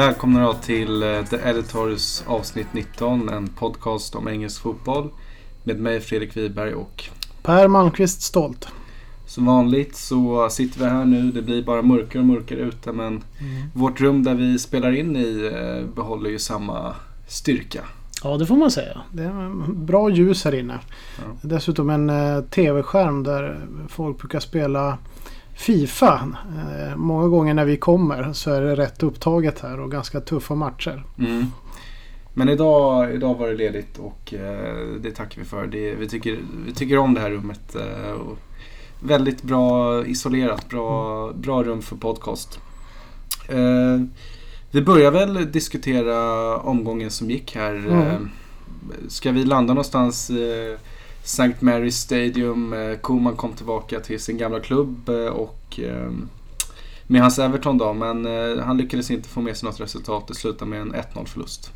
Välkomna då till eh, The Editors avsnitt 19, en podcast om engelsk fotboll. Med mig Fredrik Wiberg och Per Malmqvist Stolt. som vanligt så sitter vi här nu. Det blir bara mörkare och mörkare ute men vårt rum där vi spelar in i eh, behåller ju samma styrka. Ja, det får man säga. Det är bra ljus här inne. Ja. Dessutom en eh, tv-skärm där folk brukar spela Fifa. Eh, många gånger när vi kommer så är det rätt upptaget här och ganska tuffa matcher. Mm. Men idag, idag var det ledigt och eh, det tackar vi för. Det, vi, tycker, vi tycker om det här rummet. Eh, och väldigt bra isolerat, bra, bra rum för podcast. Eh, vi börjar väl diskutera omgången som gick här. Mm. Ska vi landa någonstans eh, St. Mary's Stadium. Eh, Koeman kom tillbaka till sin gamla klubb eh, och eh, med hans Everton då. Men eh, han lyckades inte få med sig något resultat. Det slutade med en 1-0 förlust.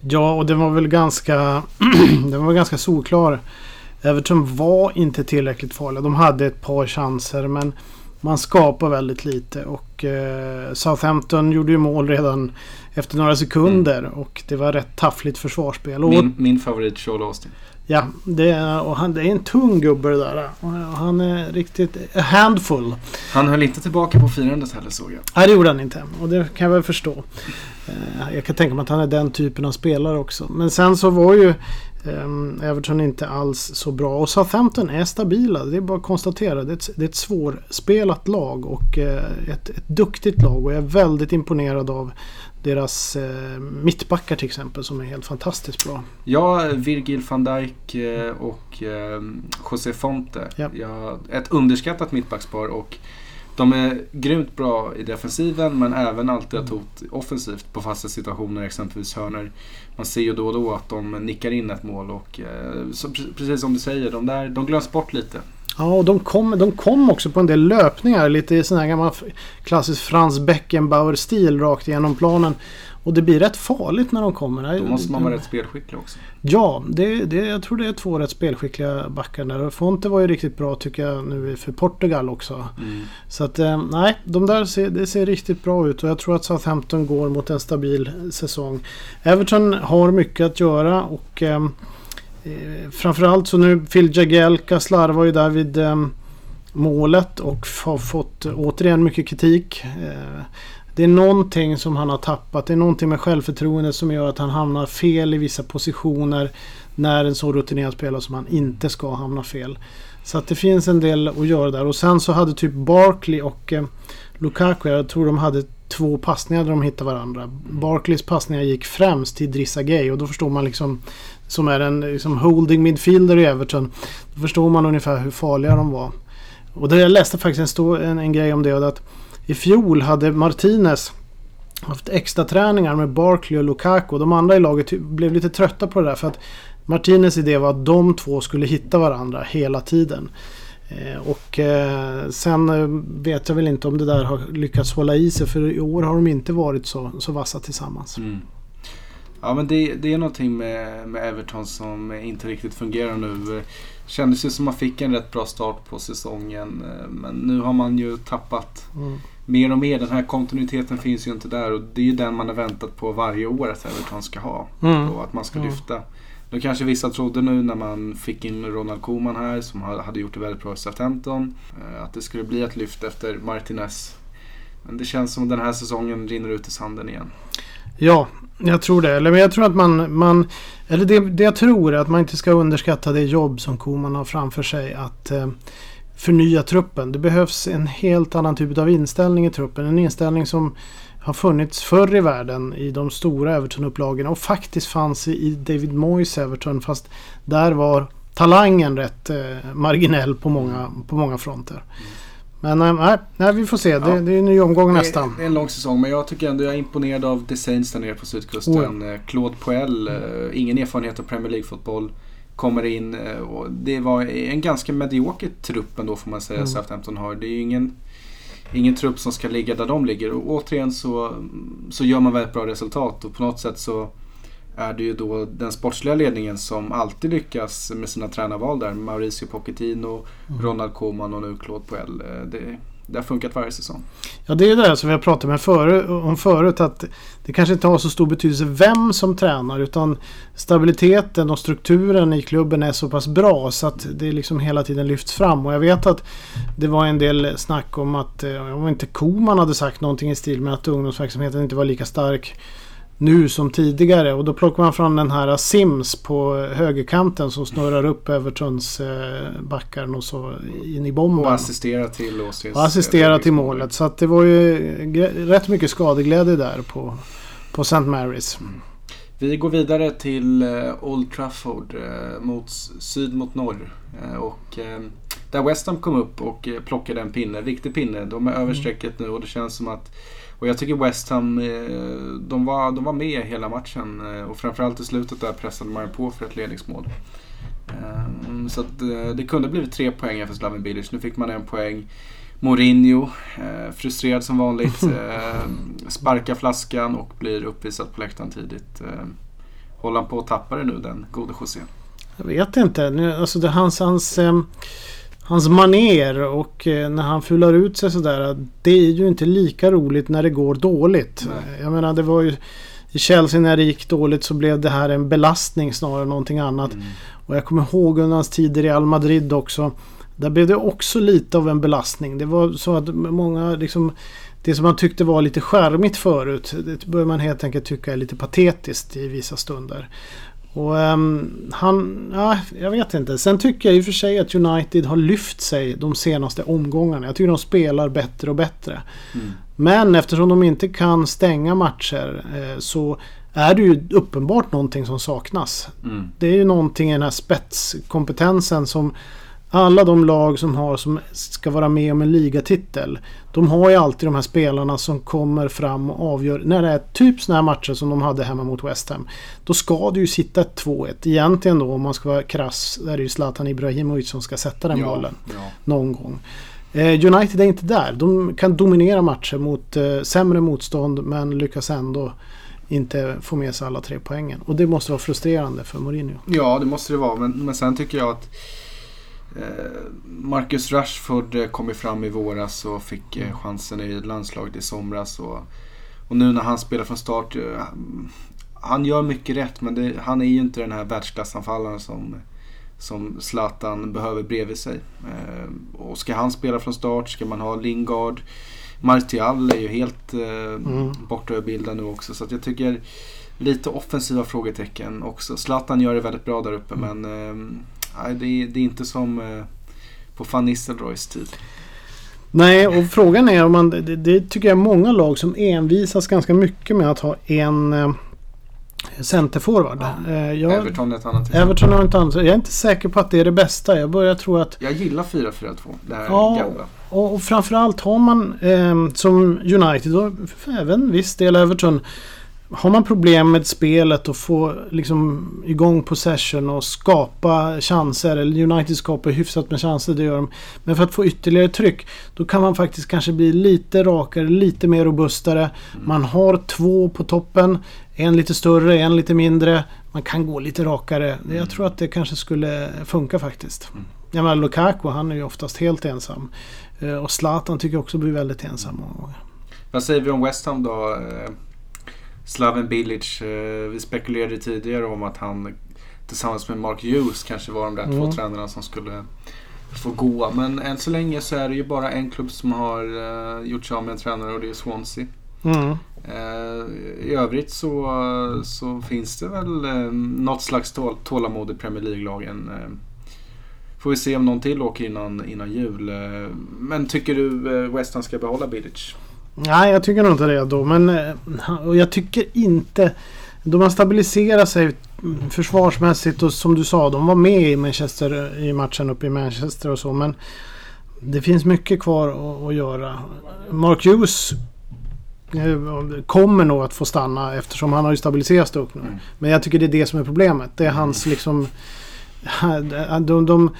Ja, och den var väl ganska, den var ganska solklar. Everton var inte tillräckligt farliga. De hade ett par chanser men man skapar väldigt lite. Och eh, Southampton gjorde ju mål redan efter några sekunder. Och det var rätt taffligt försvarsspel. Min, min favorit Joel Austin. Ja, det är, och han, det är en tung gubbe det där. Och han är riktigt a handful. Han höll inte tillbaka på firandet heller såg jag. Nej, det gjorde han inte. Och det kan jag väl förstå. Eh, Jag kan tänka mig att han är den typen av spelare också. Men sen så var ju ehm, Everton inte alls så bra. Och Southampton är stabila. Det är bara att konstatera. Det är ett, det är ett svårspelat lag och eh, ett, ett duktigt lag. Och jag är väldigt imponerad av deras eh, mittbackar till exempel som är helt fantastiskt bra. Ja, Virgil van Dijk eh, och eh, José Fonte. Ja. Ja, ett underskattat mittbackspar och de är grymt bra i defensiven men även alltid att hot offensivt på fasta situationer, exempelvis hörnor. Man ser ju då och då att de nickar in ett mål och eh, så, precis som du säger, de, där, de glöms bort lite. Ja, och de kom, de kom också på en del löpningar. Lite i sån här gammal klassisk Frans Beckenbauer-stil rakt igenom planen. Och det blir rätt farligt när de kommer. Då måste man vara rätt spelskicklig också. Ja, det, det, jag tror det är två rätt spelskickliga backar där. Fonte var ju riktigt bra tycker jag nu för Portugal också. Mm. Så att eh, nej, de där ser, det ser riktigt bra ut och jag tror att Southampton går mot en stabil säsong. Everton har mycket att göra och eh, eh, framförallt så nu Phil Jagielka slarvar ju där vid eh, målet och har fått återigen mycket kritik. Eh, det är någonting som han har tappat. Det är någonting med självförtroende som gör att han hamnar fel i vissa positioner när en så rutinerad spelare som han inte ska hamna fel. Så att det finns en del att göra där. Och sen så hade typ Barkley och eh, Lukaku, jag tror de hade två passningar där de hittade varandra. Barkleys passningar gick främst till Drissa Gay och då förstår man liksom som är en liksom holding midfielder i Everton. Då förstår man ungefär hur farliga de var. Och det jag läste faktiskt en, stor, en, en grej om det. och Att i fjol hade Martinez haft extra träningar med Barkley och Lukaku. De andra i laget blev lite trötta på det där. För att Martinez idé var att de två skulle hitta varandra hela tiden. Eh, och eh, sen eh, vet jag väl inte om det där har lyckats hålla i sig. För i år har de inte varit så, så vassa tillsammans. Mm. Ja men det, det är någonting med, med Everton som inte riktigt fungerar nu. Kändes ju som man fick en rätt bra start på säsongen. Men nu har man ju tappat Mm. Mer och mer. Den här kontinuiteten finns ju inte där. Och det är ju den man har väntat på varje år att Everton ska ha. Mm. Och att man ska Mm. lyfta. Nu kanske vissa trodde nu när man fick in Ronald Koeman här som ha- hade gjort det väldigt bra i Southampton. eh, Att det skulle bli ett lyft efter Martinez. Men det känns som den här säsongen rinner ut i sanden igen. Ja, jag tror det. Eller men jag tror att man... man eller det, det jag tror är att man inte ska underskatta det jobb som Koman har framför sig att eh, förnya truppen. Det behövs en helt annan typ av inställning i truppen. En inställning som har funnits förr i världen i de stora Everton-upplagorna och faktiskt fanns i, David Moyes Everton fast där var talangen rätt eh, marginell på många, på många fronter. Men eh, nej, nej, vi får se. Det, Ja. det är en ny omgång nästan. Det är en lång säsong men jag tycker ändå jag är imponerad av The Saints där nere på sydkusten. Eh, Claude Puel, eh, ingen erfarenhet av Premier League-fotboll. Kommer in eh, och det var en ganska medioker trupp ändå får man säga Mm. Southampton har. Det är ju ingen, ingen trupp som ska ligga där de ligger. Och återigen så, så gör man väldigt bra resultat och på något sätt så är det ju då den sportsliga ledningen som alltid lyckas med sina tränarval där. Mauricio Pochettino, Mm. Ronald Koeman och nu Claude Puel. Eh, Det, det har funkat varje säsong. Ja, det är det som vi har pratat med förut, om förut. Att det kanske inte har så stor betydelse vem som tränar. Utan stabiliteten och strukturen i klubben är så pass bra så att det liksom hela tiden lyfts fram. Och jag vet att det var en del snack om att, eh, om inte Koman hade sagt någonting i stil med att ungdomsverksamheten inte var lika stark nu som tidigare. Och då plockar man fram den här Sims på högerkanten som snurrar upp Evertons eh, backar och så in i bomben. Och assisterar till Åsias... Och assisterar till målet. Så att det var ju rätt mycket skadeglädje där på, på St. Marys. Mm. Vi går vidare till eh, Old Trafford, eh, mot syd mot norr. Och där West Ham kom upp och plockade en pinne, riktig pinne. De är över mm. strecket nu och det känns som att och jag tycker West Ham, eh, de var, de var med hela matchen eh, och framförallt i slutet där pressade man på för ett ledningsmål. Eh, så att det kunde blivit tre poäng för Slaven Bilic. Nu fick man en poäng. Mourinho, frustrerad som vanligt, sparkar flaskan och blir uppvisad på läktaren tidigt. Håller han på att tappa det nu den gode José? Jag vet inte. Nu, alltså det, hans, hans hans maner och eh, när han fular ut sig sådär. Det är ju inte lika roligt när det går dåligt. Nej. Jag menar det var ju i Chelsea när det gick dåligt så blev det här en belastning snarare än någonting annat. Mm. Och jag kommer ihåg under hans tider i Al Madrid också. Där blev det också lite av en belastning. Det var så att många liksom det som man tyckte var lite skärmigt förut, det börjar man helt enkelt tycka är lite patetiskt i vissa stunder. Och um, han, ja, jag vet inte. Sen tycker jag i och för sig att United har lyft sig de senaste omgångarna. Jag tycker de spelar bättre och bättre. Mm. Men eftersom de inte kan stänga matcher eh, så är det ju uppenbart någonting som saknas. Mm. Det är ju någonting i den här spetskompetensen som alla de lag som har som ska vara med om en ligatitel. De har ju alltid de här spelarna som kommer fram och avgör. När det är typ sådana här matcher som de hade hemma mot West Ham. Då ska det ju sitta 2-1. Egentligen då om man ska vara krass. Där är det ju Zlatan Ibrahimovic som ska sätta den ja, bollen. Ja. Någon gång. Eh, United är inte där. De kan dominera matcher mot eh, sämre motstånd men lyckas ändå inte få med sig alla tre poängen. Och det måste vara frustrerande för Mourinho. Ja, det måste det vara. Men, men sen tycker jag att Marcus Rashford eh, kom ju fram i våras och fick eh, mm. chansen i landslaget i somras. Och, och nu när han spelar från start. Han gör mycket rätt men det, han är ju inte den här världsklassanfallaren som, som Zlatan behöver bredvid sig. Och ska han spela från start ska man ha Lingard. Martial är ju helt mm. borta ur bilden nu också. Så jag tycker lite offensiva frågetecken också. Zlatan gör det väldigt bra där uppe mm. men nej, det, är, det är inte som eh, på van Nistelrooys tid. Nej, och frågan är om man... Det, det, tycker jag är många lag som envisas ganska mycket med att ha en eh, centerforward. Ja. Eh, jag, Everton är ett annat Everton har ett annat. Jag är inte säker på att det är det bästa. Jag börjar tro att... Jag gillar 4-4-2. Det här ja, gamla. Och, och framförallt har man eh, som United och även viss del Everton har man problem med spelet och få liksom igång possession och skapa chanser. Eller United skapar hyfsat med chanser, det gör de. Men för att få ytterligare tryck då kan man faktiskt kanske bli lite rakare, lite mer robustare. Man har två på toppen. En lite större, en lite mindre. Man kan gå lite rakare. Mm. Jag tror att det kanske skulle funka faktiskt. Mm. Jag menar Lukaku, han är ju oftast helt ensam. Eh, och Zlatan tycker jag också blir väldigt ensam. Vad säger vi om West Ham då? Eh, Slaven Bilic. Eh, vi spekulerade tidigare om att han tillsammans med Mark Hughes kanske var de där mm. två tränarna som skulle få gå. Men än så länge så är det ju bara en klubb som har uh, gjort sig av med en tränare och det är Swansea. Mm. Uh, I övrigt så, så finns det väl uh, något slags tål tålamod i Premier League-lagen. Uh, får vi se om någon till åker innan, innan jul. men tycker du West Ham ska behålla Bilic? Nej, jag tycker nog inte det då. Men eh, och jag tycker inte... De har stabiliserat sig försvarsmässigt och som du sa, de var med i Manchester i matchen uppe i Manchester och så. Men det finns mycket kvar att, att göra. Mark Hughes eh, kommer nog att få stanna eftersom han har ju stabiliserat Stoke nu. Mm. Men jag tycker det är det som är problemet. Det är hans liksom... De, de,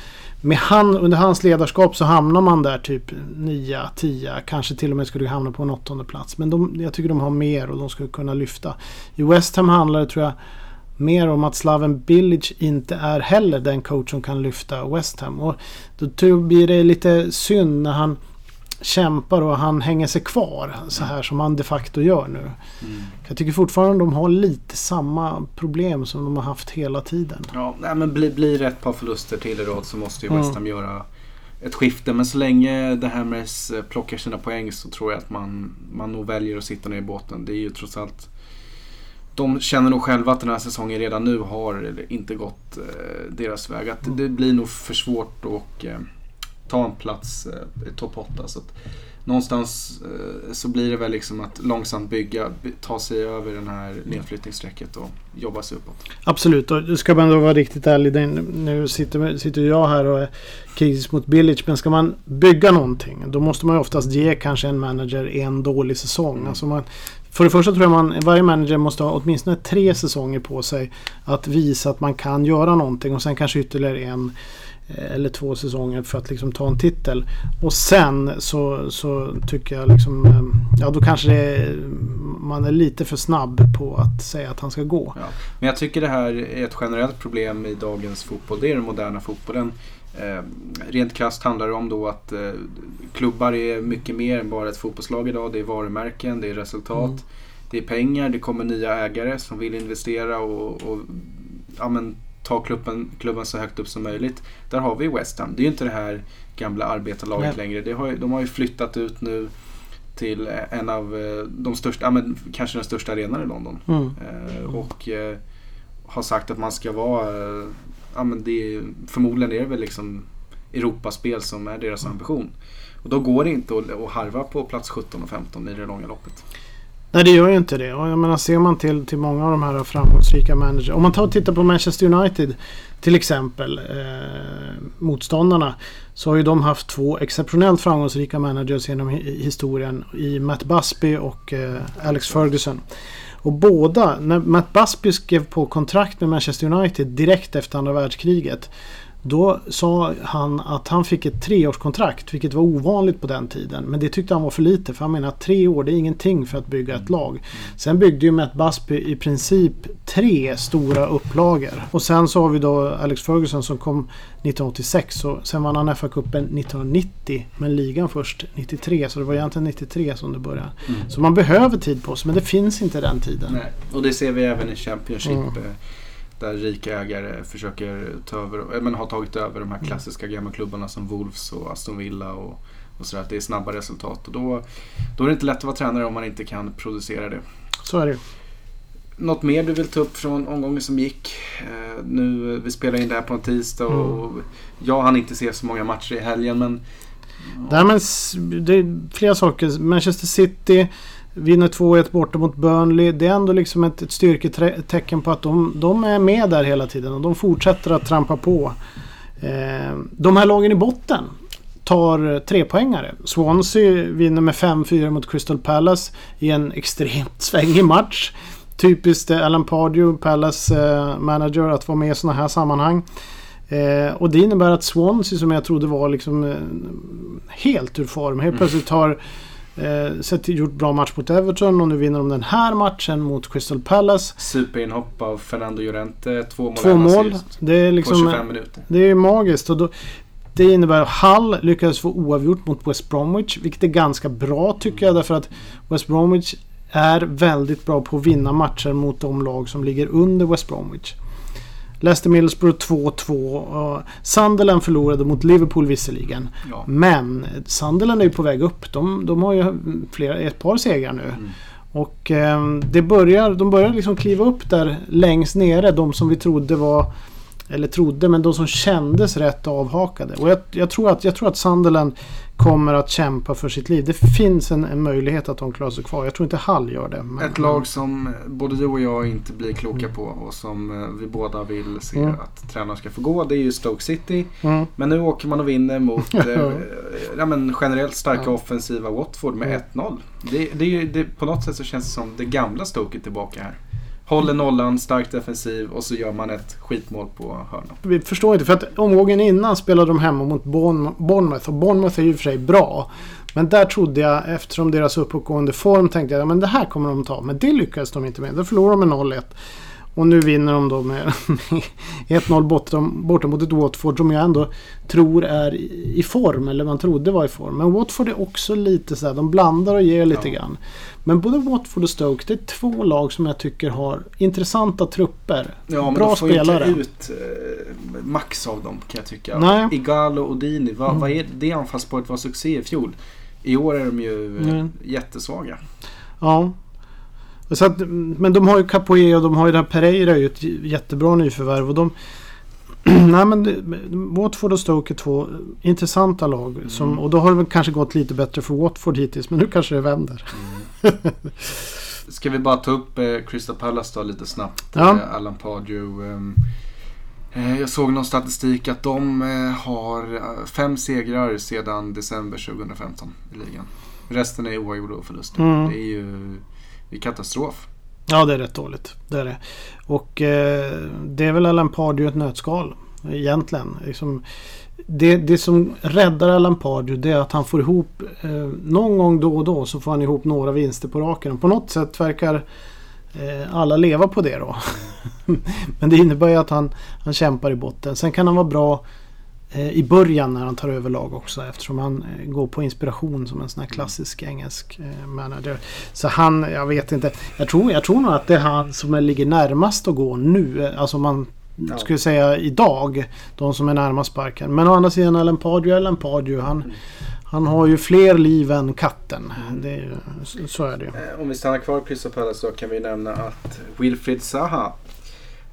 med han, under hans ledarskap så hamnar man där typ 9, 10, kanske till och med skulle hamna på en åttonde plats. Men de, jag tycker de har mer och de skulle kunna lyfta. I West Ham handlar det tror jag mer om att Slaven Bilic inte är heller den coach som kan lyfta West Ham. Och då blir det lite synd när han kämpar och han hänger sig kvar så här som han de facto gör nu. Mm. Jag tycker fortfarande de har lite samma problem som de har haft hela tiden. Ja, nej, men blir, blir det ett par förluster till i rad så måste ju West Ham mm. göra ett skifte. Men så länge det här med plockar sina poäng så tror jag att man, man nog väljer att sitta ner i båten. Det är ju trots allt de känner nog själva att den här säsongen redan nu har inte gått eh, deras väg. Att mm. det blir nog för svårt att eh, ta en plats eh, i topp 8. Så att någonstans eh, så blir det väl liksom att långsamt bygga, ta sig över den här nedflyttningsstrecket och jobba sig uppåt. Absolut, och ska man då vara riktigt ärlig. Nu sitter, sitter jag här och är kritisk mot Billage. Men ska man bygga någonting då måste man ju oftast ge kanske en manager en dålig säsong. Mm. Alltså man, för det första tror jag man varje manager måste ha åtminstone tre säsonger på sig att visa att man kan göra någonting och sen kanske ytterligare en eller två säsonger för att liksom ta en titel. Och sen så, så tycker jag liksom, eh, ja då kanske är, man är lite för snabb på att säga att han ska gå. Ja. Men jag tycker det här är ett generellt problem i dagens fotboll. Det är den moderna fotbollen. Eh, rent krasst handlar det om då att eh, klubbar är mycket mer än bara ett fotbollslag idag. Det är varumärken, det är resultat, mm. det är pengar, det kommer nya ägare som vill investera och, och ja, men, ta klubben, klubben så högt upp som möjligt. Där har vi West Ham. Det är ju inte det här gamla arbetarlaget Nej. längre. Har, de har ju flyttat ut nu till en av eh, de största, ja, men kanske den största arenan i London. Mm. Eh, och eh, har sagt att man ska vara, eh, ja men det är, förmodligen är det väl liksom Europaspel som är deras mm. ambition. Och då går det inte att, att harva på plats 17 och 15 i det långa loppet. Nej det gör ju inte det. Och jag menar ser man till, till många av de här framgångsrika managers. Om man tar och tittar på Manchester United till exempel. Eh, motståndarna. Så har ju de haft två exceptionellt framgångsrika managers genom historien. I Matt Busby och eh, Alex Ferguson. Och båda, när Matt Busby skrev på kontrakt med Manchester United direkt efter andra världskriget. Då sa han att han fick ett treårskontrakt, vilket var ovanligt på den tiden. Men det tyckte han var för lite, för han menar att tre år det är ingenting för att bygga ett lag. Sen byggde ju Matt Busby i princip tre stora upplagor. Och sen så har vi då Alex Ferguson som kom 1986 och sen vann han FA-cupen 1990 men ligan först 93 så det var egentligen 93 som det började. Mm. Så man behöver tid på sig men det finns inte den tiden. Nej. Och det ser vi även i Championship. Mm där rika ägare försöker ta över, men har tagit över de här mm. klassiska gamla klubbarna som Wolves och Aston Villa och, och sådär. Att det är snabba resultat och då, då är det inte lätt att vara tränare om man inte kan producera det. Så är det Något mer du vill ta upp från omgången som gick? Eh, nu, vi spelar in det här på en tisdag och mm. jag hann inte se så många matcher i helgen men... Ja. Nej, men det är flera saker. Manchester City Vinner 2-1 borta mot Burnley. Det är ändå liksom ett, ett styrketecken på att de, de, är med där hela tiden och de fortsätter att trampa på. Eh, de här lagen i botten tar trepoängare. Swansea vinner med 5-4 mot Crystal Palace i en extremt svängig match. Typiskt Alan Pardew, Palace eh, manager, att vara med i sådana här sammanhang. Eh, och det innebär att Swansea som jag trodde var liksom eh, helt ur form helt plötsligt har Eh, sett, gjort bra match mot Everton och nu vinner de den här matchen mot Crystal Palace. Superinhopp av Fernando Llorente. Två mål. Två mål. Det är liksom, på 25 minuter. Det är magiskt. Och då, det innebär att Hull lyckades få oavgjort mot West Bromwich. Vilket är ganska bra tycker jag. Därför att West Bromwich är väldigt bra på att vinna matcher mot de lag som ligger under West Bromwich. Leicester Middlesbrough 2-2. Sunderland förlorade mot Liverpool visserligen. Ja. Men Sunderland är ju på väg upp. De, de har ju flera, ett par segrar nu. Mm. Och eh, det börjar, de börjar liksom kliva upp där längst nere. De som vi trodde var eller trodde, men de som kändes rätt avhakade. Och jag, jag, tror, att, jag tror att Sunderland kommer att kämpa för sitt liv. Det finns en, en möjlighet att de klarar sig kvar. Jag tror inte Hall gör det. Men... Ett lag som både du och jag inte blir kloka mm. på och som eh, vi båda vill se mm. att tränaren ska få gå. Det är ju Stoke City. Mm. Men nu åker man och vinner mot eh, ja, men generellt starka offensiva Watford med 1-0. Det, det, det, på något sätt så känns det som det gamla Stoke är tillbaka här. Håller nollan, starkt defensiv och så gör man ett skitmål på hörna. Vi förstår inte, för att omgången innan spelade de hemma mot Bournemouth och Bournemouth är ju för sig bra. Men där trodde jag, eftersom deras uppåtgående form, tänkte jag att det här kommer de ta. Men det lyckades de inte med. Då förlorade de med 0-1. Och nu vinner de då med 1-0 borta, borta mot ett Watford som jag ändå tror är i form. Eller man trodde var i form. Men Watford är också lite så här, de blandar och ger lite Ja. grann. Men både Watford och Stoke, det är två lag som jag tycker har intressanta trupper. Ja, men Bra de får spelare. inte ut eh, max av dem kan jag tycka. Nej. Igalo och Dini, vad, Mm. vad är det anfallsparet var succé i fjol? I år är de ju eh, Mm. jättesvaga. Ja. Så att, men de har ju Capoe och de har ju det här Pereira ju ett jättebra nyförvärv. Och de, nej men det, Watford och Stoke är två intressanta lag. Som, Mm. och då har det väl kanske gått lite bättre för Watford hittills. Men nu kanske det vänder. Ska vi bara ta upp eh, Crystal Palace då lite snabbt. Ja. Eh, Alan Pardew. ehm, eh, jag såg någon statistik att de eh, har eh, fem segrar sedan december 2015 i ligan. Resten är oavgjorda och förluster. Mm. Det är ju det är katastrof. Ja det är rätt dåligt. Det är det. Och eh, det är väl Alan Pardew ett nötskal. Egentligen. Liksom, det, det som räddar Alan Pardew det är att han får ihop eh, någon gång då och då så får han ihop några vinster på raken. På något sätt verkar eh, alla leva på det då. Men det innebär ju att han, han kämpar i botten. Sen kan han vara bra i början när han tar över lag också eftersom han eh, går på inspiration som en sån här klassisk engelsk eh, manager. Så han, jag vet inte. Jag tror, jag tror nog att det är han som ligger närmast att gå nu. Eh, Alltså man Ja. skulle säga idag. De som är närmast sparken. Men å andra sidan Alan Pardew, Alan Pardew. Han, han har ju fler liv än katten. Det är, så- är det ju. Eh, Om vi stannar kvar på Crystal Palace så kan vi nämna att Wilfried Zaha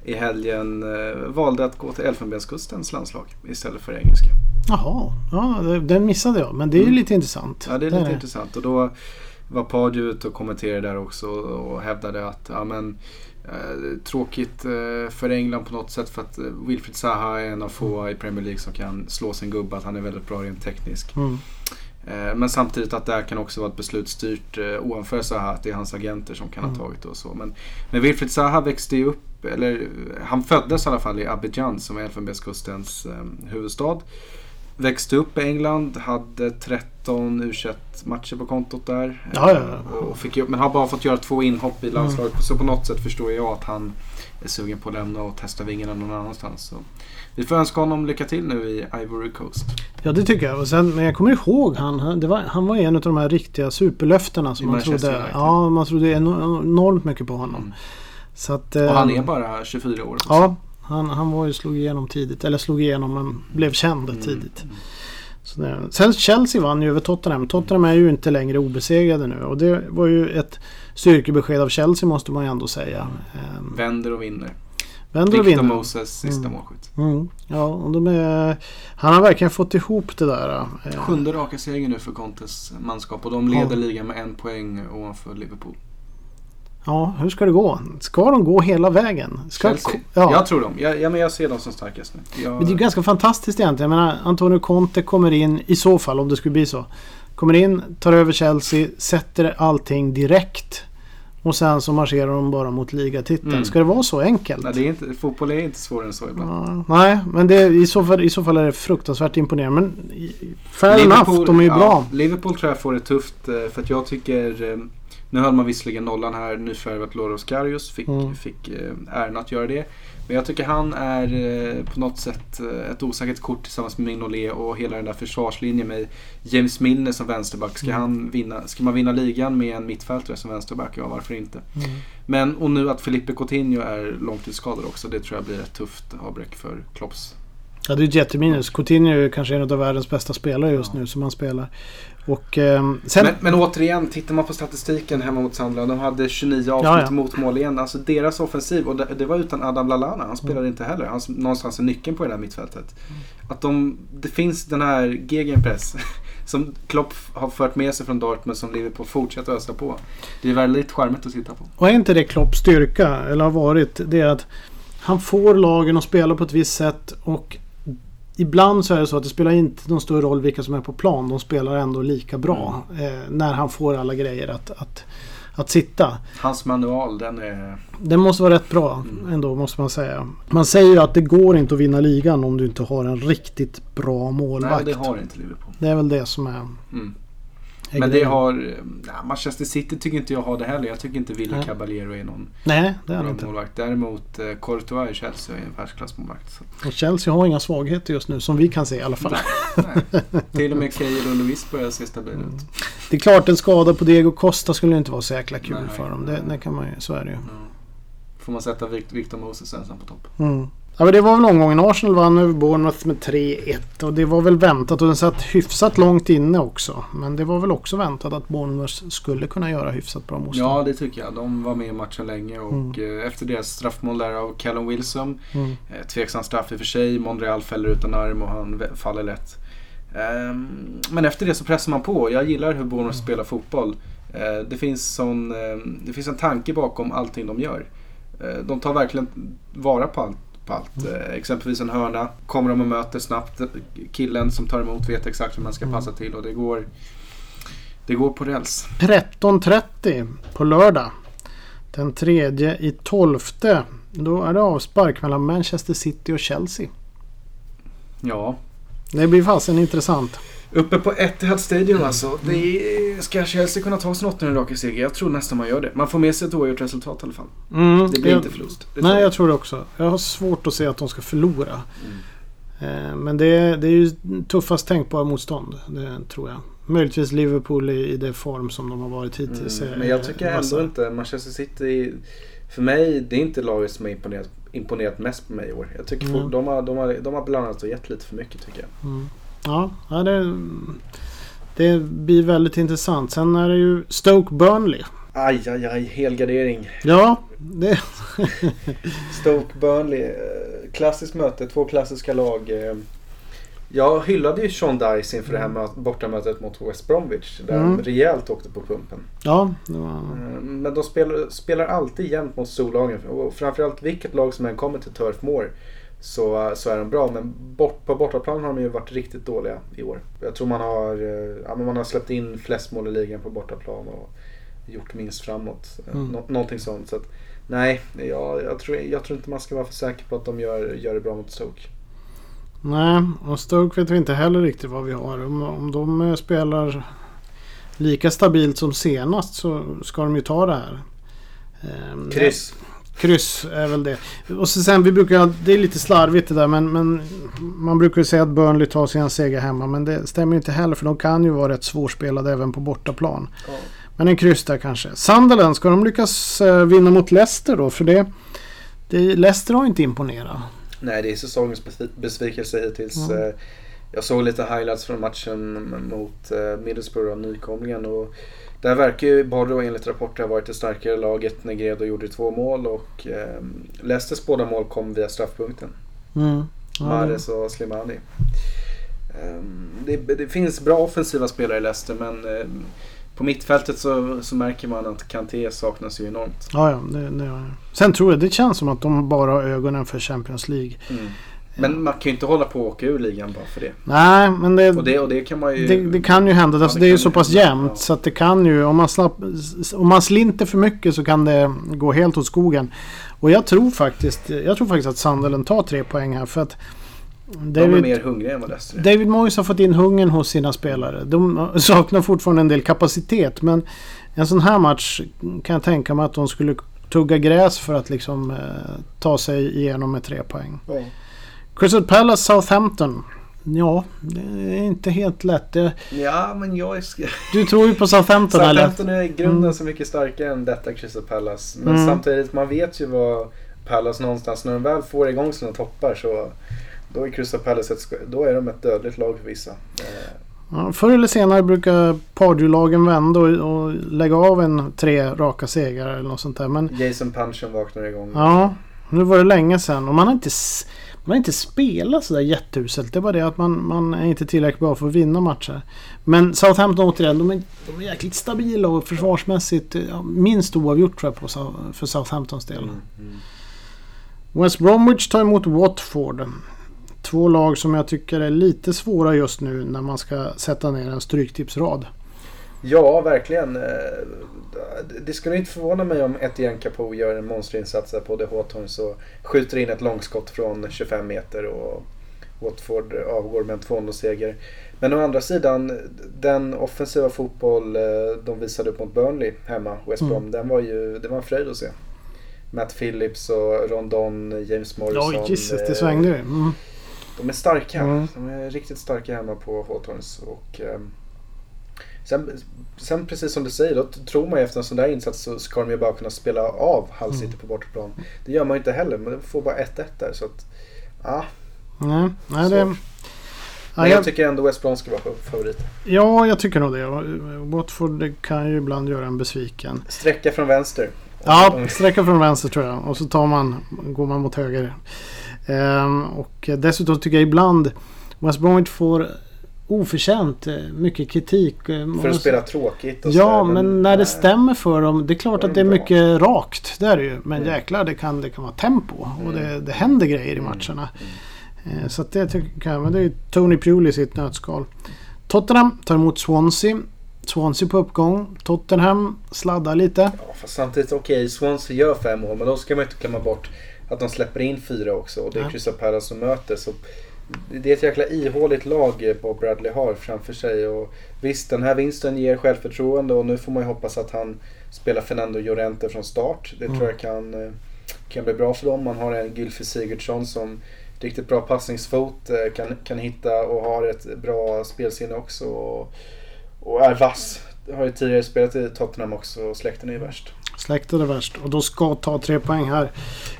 i helgen eh, valde att gå till Elfenbenskustens landslag istället för engelska. Jaha, ja, det- den missade jag. Men det är ju Mm. lite intressant. Ja, det är lite intressant. Och då var Pardew ute och kommenterade där också och hävdade att ja, men, eh, tråkigt eh, för England på något sätt för att eh, Wilfried Zaha är en av få i Premier League som kan slå sin gubbe. Att han är väldigt bra rent tekniskt. Mm. Eh, Men samtidigt att det här kan också vara ett beslut styrt eh, ovanför Zaha, att det är hans agenter som kan Mm. ha tagit det och så. Men, men Wilfried Zaha växte ju upp, eller eh, han föddes i alla fall i Abidjan som är Elfenbenskustens eh, huvudstad. Växte upp i England, hade 13 u matcher på kontot där. Ja, ja, Eh, ja. Och fick, men har bara fått göra två inhopp i landslaget. Så på något sätt förstår jag att han är sugen på att lämna och testa vingarna någon annanstans. Så. Vi får önska honom lycka till nu i Ivory Coast. Ja det tycker jag. Och sen, men jag kommer ihåg han. Var, han var en av de här riktiga superlöftena som I man Manchester trodde. United. Ja, man trodde eno- enormt mycket på honom. Mm. Att, Och han eh, är bara 24 år. Ja, han, han var ju slog igenom tidigt. Eller slog igenom men blev känd Mm. tidigt. Så det, sen Chelsea vann ju över Tottenham. Tottenham är ju inte längre obesegrade nu. Och det var ju ett styrkebesked av Chelsea måste man ju ändå säga. Ehm, Vänder och vinner. Vänder och vinner. Moses sista Mm. målskytt. Mm, ja, och de är, han har verkligen fått ihop det där. eh. Sjunde raka segern nu för Contes manskap och de leder Ja. ligan med en poäng ovanför Liverpool. Ja, hur ska det gå? Ska de gå hela vägen? Ska, Chelsea. ja. Jag tror dem. Jag, ja, men jag ser dem som starkast nu. Jag, Men det är ganska fantastiskt egentligen. Jag menar, Antonio Conte kommer in, i så fall om det skulle bli så. Kommer in, tar över Chelsea, sätter allting direkt. Och sen så marscherar de bara mot ligatiteln. Mm. Ska det vara så enkelt? Nej, det är inte, fotboll är inte svårare än så ibland. Ja, nej, men det, i, så fall, i så fall är det fruktansvärt imponerande. Men fair enough, de är ju ja, bra. Liverpool tror jag får det tufft eh, för att jag tycker... Nu höll man visserligen nollan här, nyförvärvat Loros Karius fick, Mm. fick eh, äran att göra det. Men jag tycker han är eh, på något sätt eh, ett osäkert kort tillsammans med Mignolet och hela den där försvarslinjen med James Milner som vänsterback. Ska, Mm. han vinna, ska man vinna ligan med en mittfältare som vänsterback? Ja, varför inte? Mm. Men och nu att Felipe Coutinho är långtidsskadad också, det tror jag blir ett tufft avbräck för Klopps. Ja, det är ett jätteminus. Coutinho är kanske en av världens bästa spelare just Ja. nu som han spelar. Och ehm, sen... Men, men återigen, tittar man på statistiken hemma mot Sunderland. De hade 29 avslut Ja, ja. mot mål igen. Alltså deras offensiv, och det, det var utan Adam Lallana. Han spelade Mm. inte heller. Han någonstans är nyckeln på det där mittfältet. Att de, det finns den här gegenpress som Klopp har fört med sig från Dortmund som Liverpool fortsätter ösa på. Det är väldigt charmigt att titta på. Och är inte det Klopps styrka, eller har varit, det är att han får lagen att spela på ett visst sätt och ibland så är det så att det spelar inte någon större roll vilka som är på plan. De spelar ändå lika bra eh, när han får alla grejer att, att, att sitta. Hans manual, den är... Den måste vara rätt bra Mm. ändå måste man säga. Man säger ju att det går inte att vinna ligan om du inte har en riktigt bra Nej, målvakt. det har inte Liverpool. Det är väl det som är Mm. Men det har... Nej, Manchester City tycker inte jag har det heller. Jag tycker inte Willy Nej. Caballero är någon Nej, det är bra inte. målvakt. Däremot eh, Courtois i Chelsea är en världsklassmålvakt. Så. Och Chelsea har inga svagheter just nu som vi kan se i alla fall. Nej. Till och med Cahill och Luis börjar se stabila Mm. ut. Det är klart en skada på Diego Costa skulle inte vara så jäkla kul Nej. för dem. Det, det kan man ju, så är det ju. Ja. Får man sätta Vic- Victor Moses ensam på topp. Mm. Ja, men det var väl omgången. Arsenal vann över Bournemouth med 3-1 och det var väl väntat och den satt hyfsat långt inne också. Men det var väl också väntat att Bournemouth skulle kunna göra hyfsat bra motstånd. Ja, det tycker jag. De var med i matchen länge och Mm. eh, efter deras straffmål där av Callum Wilson. Mm. Eh, tveksam straff i och för sig. Monreal fäller utan arm och han faller lätt. Ehm, men efter det så pressar man på. Jag gillar hur Bournemouth Mm. spelar fotboll. Eh, det, finns sån, det finns en tanke bakom allting de gör. De tar verkligen vara på allt. På allt. Mm. Eh, exempelvis en hörna. Kommer de och möter snabbt. Killen som tar emot vet exakt hur man ska Mm. passa till och det går, det går på räls. 13.30 på lördag. Den tredje i tolfte. Då är det avspark mellan Manchester City och Chelsea. Ja, Det blir fasen intressant. Uppe på Etihad Stadium alltså. Det ska Chelsea kunna ta sin åttonde raka seger? Jag tror nästan man gör det. Man får med sig ett oavgjort resultat i alla fall. Mm, Det blir jag- inte förlust. Nej, tror jag tror det också. Jag har svårt att se att de ska förlora. Mm. Eh, Men det är, det är ju tuffast tänkbara motstånd. Det tror jag. Möjligtvis Liverpool i, i det form som de har varit hittills. Mm. är- Men jag tycker ändå inte Manchester City. För mig, det är inte laget som har imponerat, imponerat mest på mig i år. Jag tycker Mm. de, har, de, har, de har blandat och gett lite för mycket tycker jag. Mm. Ja, det, det blir väldigt intressant. Sen är det ju Stoke Burnley. Aj, aj, aj. Helgardering. Ja, det, Stoke Burnley. eh, Klassiskt möte. Två klassiska lag. eh. Jag hyllade ju Sean Dice inför det här mö- bortamötet mot West Bromwich. Där Mm. de rejält åkte på pumpen. ja, det var... Eh, Men de spelar, spelar alltid jämnt mot storlagen. Och framförallt vilket lag som än kommer till Turf Moor så, så är de bra. Men bort, på bortaplan har de ju varit riktigt dåliga i år. Jag tror man har, eh, ja, men man har släppt in flest mål i ligan på bortaplan och gjort minst framåt. Eh, Mm. Nå, någonting sånt. Så att, nej, jag, jag, tror, jag tror inte man ska vara för säker på att de gör, gör det bra mot Stoke. Nej, och Stoke vet vi inte heller riktigt vad vi har. Om, om de eh, spelar lika stabilt som senast så ska de ju ta det här. Ehm, Kryss. Kryss är väl det. Och så sen, vi brukar, det är lite slarvigt det där men, men man brukar ju säga att Burnley tar sina seger hemma men det stämmer ju inte heller för de kan ju vara rätt svårspelade även på bortaplan. Ja. Men en kryss där kanske. Sunderland, ska de lyckas eh, vinna mot Leicester då? För det, det Leicester har inte imponerat. Nej, det är säsongens besvi- besvikelse hittills. Mm. Eh, Jag såg lite highlights från matchen mot eh, Middlesbrough, nykomlingen. Och där verkar ju Bordeaux enligt rapporter ha varit det starkare laget. Negredo gjorde två mål och eh, Leicesters båda mål kom via straffpunkten. Mm. Ja, Mahrez och Slimani. Eh, Det, det finns bra offensiva spelare i Leicester men eh, på mittfältet så, så märker man att Kanté saknas ju enormt. Ja, ja. Det, det, sen tror jag det känns som att de bara har ögonen för Champions League. Mm. Men man kan ju inte hålla på och åka ur ligan bara för det. Nej, men det, Och det, och det kan man ju... det, det kan ju hända. Ja, Alltså, det det är ju så pass hända, jämnt ja. så att det kan ju... Om man, slapp, om man slinter för mycket så kan det gå helt åt skogen. Och jag tror faktiskt, jag tror faktiskt att Sunderland tar tre poäng här. För att De är David, mer hungriga än vad Leicester är. David Moyes har fått in hungern hos sina spelare. De saknar fortfarande en del kapacitet. Men en sån här match kan jag tänka mig att de skulle tugga gräs för att liksom eh, ta sig igenom med tre poäng. Ja. Crystal Palace Southampton. Ja, det är inte helt lätt. Det- Ja, men jag är... Du tror ju på Southampton eller? Southampton är i grunden Mm. så mycket starkare än detta Crystal Palace. Men Mm. samtidigt, man vet ju vad Palace någonstans, när de väl får igång sina toppar så då är Crystal Palace ett, då är de ett dödligt lag för vissa. Ja, förr eller senare brukar Pardew-lagen vända och, och lägga av en tre raka segrar eller något sånt där. Men Jason Punchen vaknar igång. ja, nu var det länge sedan och man har inte, s- man har inte spelat sådär jätteuselt. Det är bara det att man, man är inte tillräckligt bra för att vinna matcher. Men Southampton återigen, de är, de är jäkligt stabila och försvarsmässigt ja, minst oavgjort tror jag på, för Southamptons del. Mm, mm. West Bromwich tar emot Watford. Två lag som jag tycker är lite svåra just nu när man ska sätta ner en stryktipsrad. Ja, verkligen. Eh, Det skulle inte förvåna mig om Etienne Capoe gör en monsterinsats på The Hawthorns och skjuter in ett långskott från 25 meter och Watford avgår med en 2-0-seger. Men å andra sidan, den offensiva fotboll eh, de visade upp mot Burnley hemma, West Brom, mm. den var ju det var en fröjd att se. Matt Phillips och Rondon, James Morrison. Ja, Jesus, det svängde ju. Mm. De är starka. Mm. De är riktigt starka hemma på Hawthorns. Och, eh, sen, sen precis som du säger, då tror man ju efter en sån där insats så ska de ju bara kunna spela av Hull City mm. på bortaplan. Det gör man ju inte heller, men de får bara 1-1 där. Så att, ja. Nej, nej det... Men jag tycker ändå West Brom ska vara favorit. Ja, jag tycker nog det. Watford kan ju ibland göra en besviken. Sträcka från vänster. Ja, sträcka från vänster tror jag. Och så tar man, går man mot höger. Ehm, och dessutom tycker jag ibland West Bromwich får oförtjänt eh, mycket kritik. Eh, för att spela tråkigt? Ja, men, men när nej. det stämmer för dem. Det är klart att det är mycket rakt. Det är det ju. Men mm. jäklar, det kan, det kan vara tempo. Och det, mm. det händer grejer i mm. matcherna. Mm. Så att det tycker jag. Men det är Tony Pulis i ett nötskal. Tottenham tar emot Swansea. Swansea på uppgång. Tottenham sladdar lite. Ja, fast samtidigt okej. Okay, Swansea gör fem mål. Men då ska man inte glömma bort att de släpper in fyra också. Och det är ja. Crystal Palace som möter. Så det är ett jäkla ihåligt lag Bob Bradley har framför sig. Och visst, den här vinsten ger självförtroende och nu får man ju hoppas att han spelar Fernando Llorente från start. Det mm. tror jag kan, eh, kan bli bra för dem. Man har en Gylfi Sigurdsson som riktigt bra passningsfot, eh, kan, kan hitta och har ett bra spelsinne också. Och, och är vass. Har ju tidigare spelat i Tottenham också och släkten är ju värst. Släkten är värst och de ska ta tre poäng här.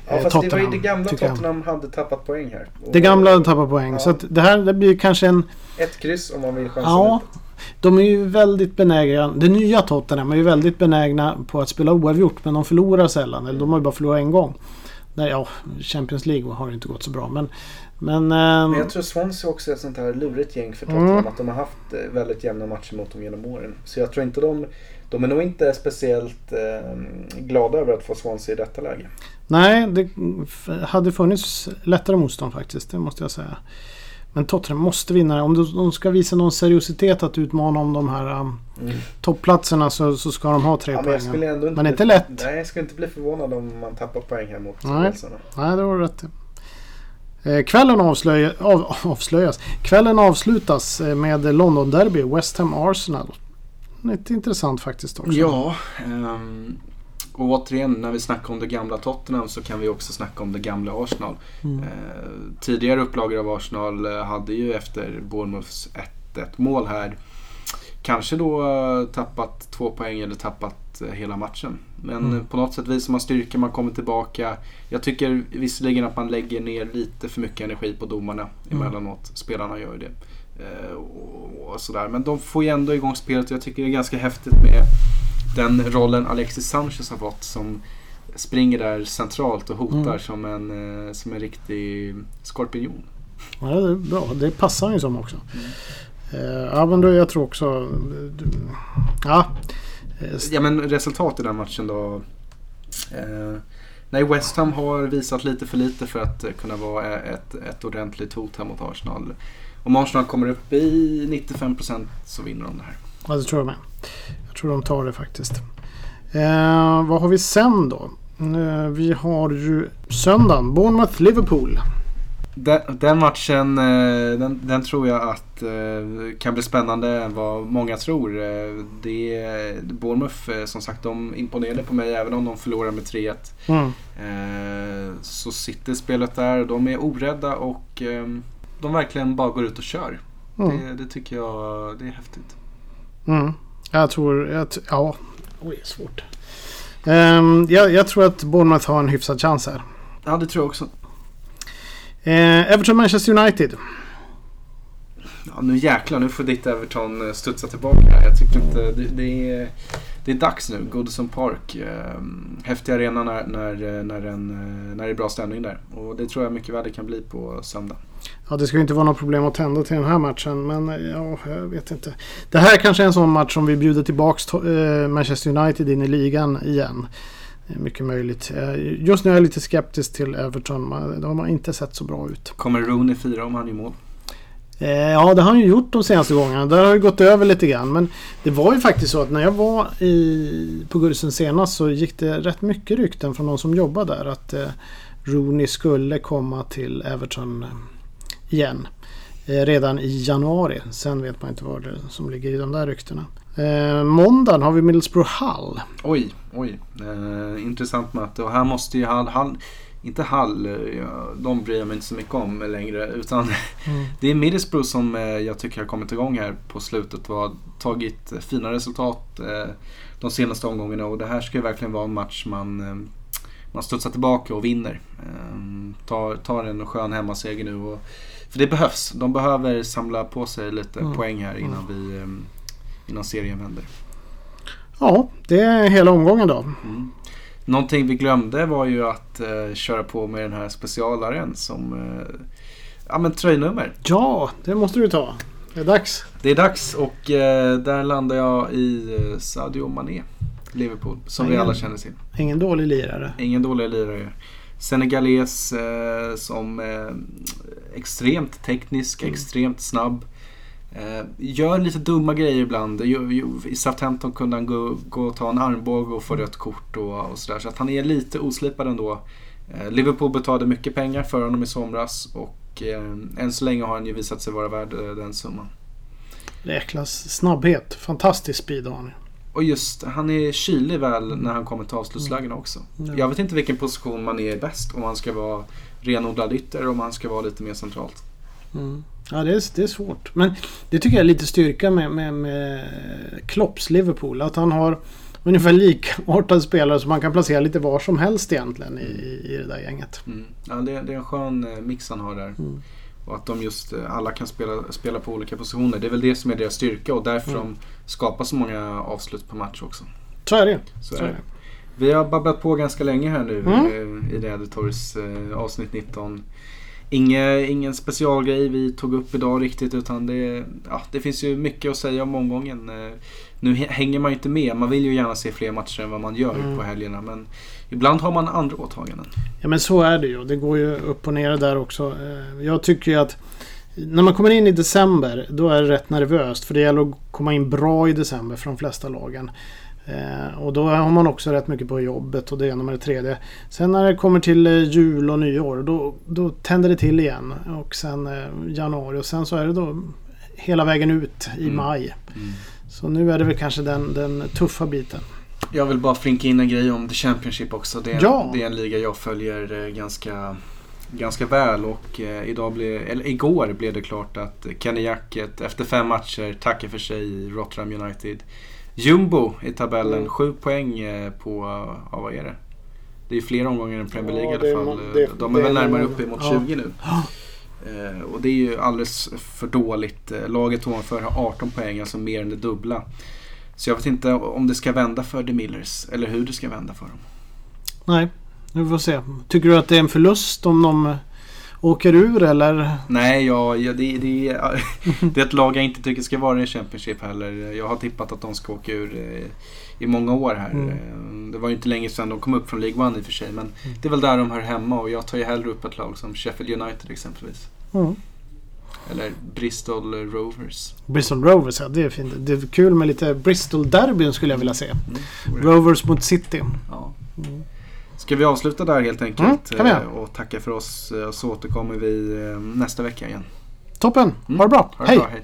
Ja fast Tottenham, det var ju det gamla Tottenham hade tappat poäng här. Och, det gamla hade tappat poäng. Ja. Så det här det blir kanske en... Ett kryss om man vill chansa ja, lite. De är ju väldigt benägna. Det nya Tottenham är ju väldigt benägna på att spela oavgjort. Men de förlorar sällan. Eller de har ju bara förlorat en gång. Nej, ja, Champions League har inte gått så bra. Men, men, men jag tror Swansea också är ett sånt här lurigt gäng för Tottenham. Mm. Att de har haft eh, väldigt jämna matcher mot dem genom åren. Så jag tror inte de de är nog inte speciellt eh, glada över att få Swansea i detta läge. Nej, det hade funnits lättare motstånd faktiskt. Det måste jag säga. Men Tottenham måste vinna. Om de ska visa någon seriositet att utmana om de här um, mm. toppplatserna så, så, ska de ha tre ja, poäng. Men, inte men inte lätt. Nej, jag skulle inte bli förvånad om man tappar poäng här mot Nej, nej det var rätt eh, Kvällen avslöja, av, avslöjas. Kvällen avslutas eh, med London Derby, West Ham Arsenal lite intressant faktiskt också. Ja. Um, och återigen när vi snackar om det gamla Tottenham så kan vi också snacka om det gamla Arsenal. Mm. Uh, tidigare upplagor av Arsenal eh, hade ju efter Bournemouths 1-1 mål här kanske då uh, tappat två poäng eller tappat hela matchen. Men mm. på något sätt visar man styrka, man kommer tillbaka. Jag tycker visserligen att man lägger ner lite för mycket energi på domarna mm. emellanåt. Spelarna gör ju det. Eh, och sådär. Men de får ju ändå igång spelet och jag tycker det är ganska häftigt med den rollen Alexis Sanchez har fått som springer där centralt och hotar mm. som, en, eh, som en riktig skorpion. Ja, det är bra. Det passar han ju som också. Mm. Uh, ja, men då jag tror också... ja. ja, men resultat i den matchen då. Nej, West Ham har visat lite för lite för att kunna vara ett, ett ordentligt hot här mot Arsenal. Om Arsenal kommer upp i 95% så vinner de det här. Ja, det tror jag med. Jag tror de tar det faktiskt. Eh, vad har vi sen då? Eh, vi har ju söndagen. Bournemouth-Liverpool. Den, den, matchen eh, den, den, tror jag att eh, kan bli spännande än vad många tror. Eh, det, Bournemouth som sagt de imponerade på mig även om de förlorar med 3-1. Mm. Så sitter spelet där. De är orädda och de verkligen bara går ut och kör. Mm. Det, det, tycker jag det är häftigt. Mm. Jag tror... Jag ja, oj, svårt. Um, jag, jag, tror att Bournemouth har en hyfsad chans här. Ja, det tror jag också. Uh, Everton-Manchester United. Ja, nu jäklar, nu får ditt Everton eh, studsa tillbaka. Jag tycker inte... Det, det, är, det är dags nu. Goodison Park. Eh, häftig arena när, när, när, en, när det är bra stämning där. Och det tror jag mycket väl det kan bli på söndag. Ja, det ska inte vara något problem att tända till den här matchen. Men ja, jag vet inte. Det här kanske är en sån match som vi bjuder tillbaks eh, Manchester United in i ligan igen. Mycket möjligt. Eh, just nu är jag lite skeptisk till Everton. De har inte sett så bra ut. Kommer Rooney fira om han gör mål? Eh, ja, det har han ju gjort de senaste gångerna. Där har det gått över lite grann. Men det var ju faktiskt så att när jag var i, på Gursen senast så gick det rätt mycket rykten från de som jobbar där. Att Rooney skulle komma till Everton igen. Eh, redan i januari. Sen vet man inte vad det som ligger i de där ryktena. Eh, måndagen har vi Middlesbrough Hall. Oj, oj. Eh, intressant möte. Och här måste ju Hall, Hall inte Hall, ja, de bryr jag mig inte så mycket om längre. Utan mm. det är Middlesbrough som eh, jag tycker har kommit igång här på slutet och har tagit fina resultat eh, de senaste omgångarna. Och det här ska ju verkligen vara en match man, eh, man studsar tillbaka och vinner. Tar, tar en skön hemmaseger nu. Och, för det behövs. De behöver samla på sig lite mm. poäng här innan, vi, innan serien vänder. Ja, det är hela omgången då. Mm. Någonting vi glömde var ju att eh, köra på med den här specialaren som eh, ja, men tröjnummer. Ja, det måste du ta. Det är dags. Det är dags och eh, där landar jag i eh, Sadio Mané. Liverpool, som ingen, vi alla känner till. Ingen dålig lirare. Ingen dålig lirare. Senegales eh, som eh, extremt teknisk, mm. extremt snabb. Eh, gör lite dumma grejer ibland. I Southampton kunde han gå, gå och ta en armbåge och få rött kort och, och sådär. Så att han är lite oslipad ändå. Eh, Liverpool betalade mycket pengar för honom i somras och eh, än så länge har han ju visat sig vara värd eh, den summan. Jäklas snabbhet. Fantastisk speed har han Och just, han är kylig väl när han kommer till avslutslägena också. Mm. Jag vet inte vilken position man är bäst. Om han ska vara renodlad ytter eller om han ska vara lite mer centralt. Mm. Ja, det är, det är svårt. Men det tycker jag är lite styrka med, med, med Klopps Liverpool. Att han har ungefär likartade spelare som man kan placera lite var som helst egentligen i, i det där gänget. Mm. Ja, det, det, är en skön eh, mix han har där. Mm. Och att de just eh, alla kan spela, spela på olika positioner. Det är väl det som är deras styrka och därför mm. de skapar så många avslut på match också. Så är det. Så, så är det. Vi har babblat på ganska länge här nu mm. Eh, i Redetors avsnitt 19. Inge, ingen specialgrej vi tog upp idag riktigt utan det, ja, det finns ju mycket att säga om omgången. Eh, nu hänger man ju inte med. Man vill ju gärna se fler matcher än vad man gör mm. på helgerna. Men ibland har man andra åtaganden. Ja men så är det ju. Det går ju upp och ner där också. Eh, jag tycker ju att när man kommer in i december då är det rätt nervöst. För det gäller att komma in bra i december för de flesta lagen. Eh, och då har man också rätt mycket på jobbet och det ena med det tredje. Sen när det kommer till eh, jul och nyår då, då tänder det till igen. Och sen januari och sen så är det då hela vägen ut i mm. maj. Mm. Så nu är det väl kanske den, den tuffa biten. Jag vill bara flinka in en grej om The Championship också. Det är, ja. det är en liga jag följer eh, ganska, ganska väl och eh, idag blev, eller igår blev det klart att Kenny Jacket efter fem matcher tackar för sig i Rotterdam United. Jumbo i tabellen, mm. sju poäng eh, på, ja vad är det? Det är flera omgångar än Premier League ja, i alla fall. Det, De är väl närmare uppe mot ja. 20 nu. Och det är ju alldeles för dåligt. Laget ovanför har 18 poäng, alltså mer än det dubbla. Så jag vet inte om det ska vända för The Millers eller hur det ska vända för dem. Nej, vi får se. Tycker du att det är en förlust om de åker ur eller? Nej, ja, ja det, det, det är ett lag jag inte tycker ska vara i Championship heller. Jag har tippat att de ska åka ur eh, i många år här. Mm. Eh, det var ju inte länge sedan de kom upp från League One i och för sig. Men mm. det är väl där de hör hemma och jag tar ju hellre upp ett lag som Sheffield United exempelvis. Mm. Eller Bristol Rovers. Bristol Rovers, ja det är fint. Det är kul med lite Bristol-derbyn skulle jag vilja se. Mm. Rovers mot City. Ja. Mm. Ska vi avsluta där helt enkelt mm, eh, och tacka för oss eh, så återkommer vi eh, nästa vecka igen. Toppen, ha det bra. Ha det hej. Bra, hej.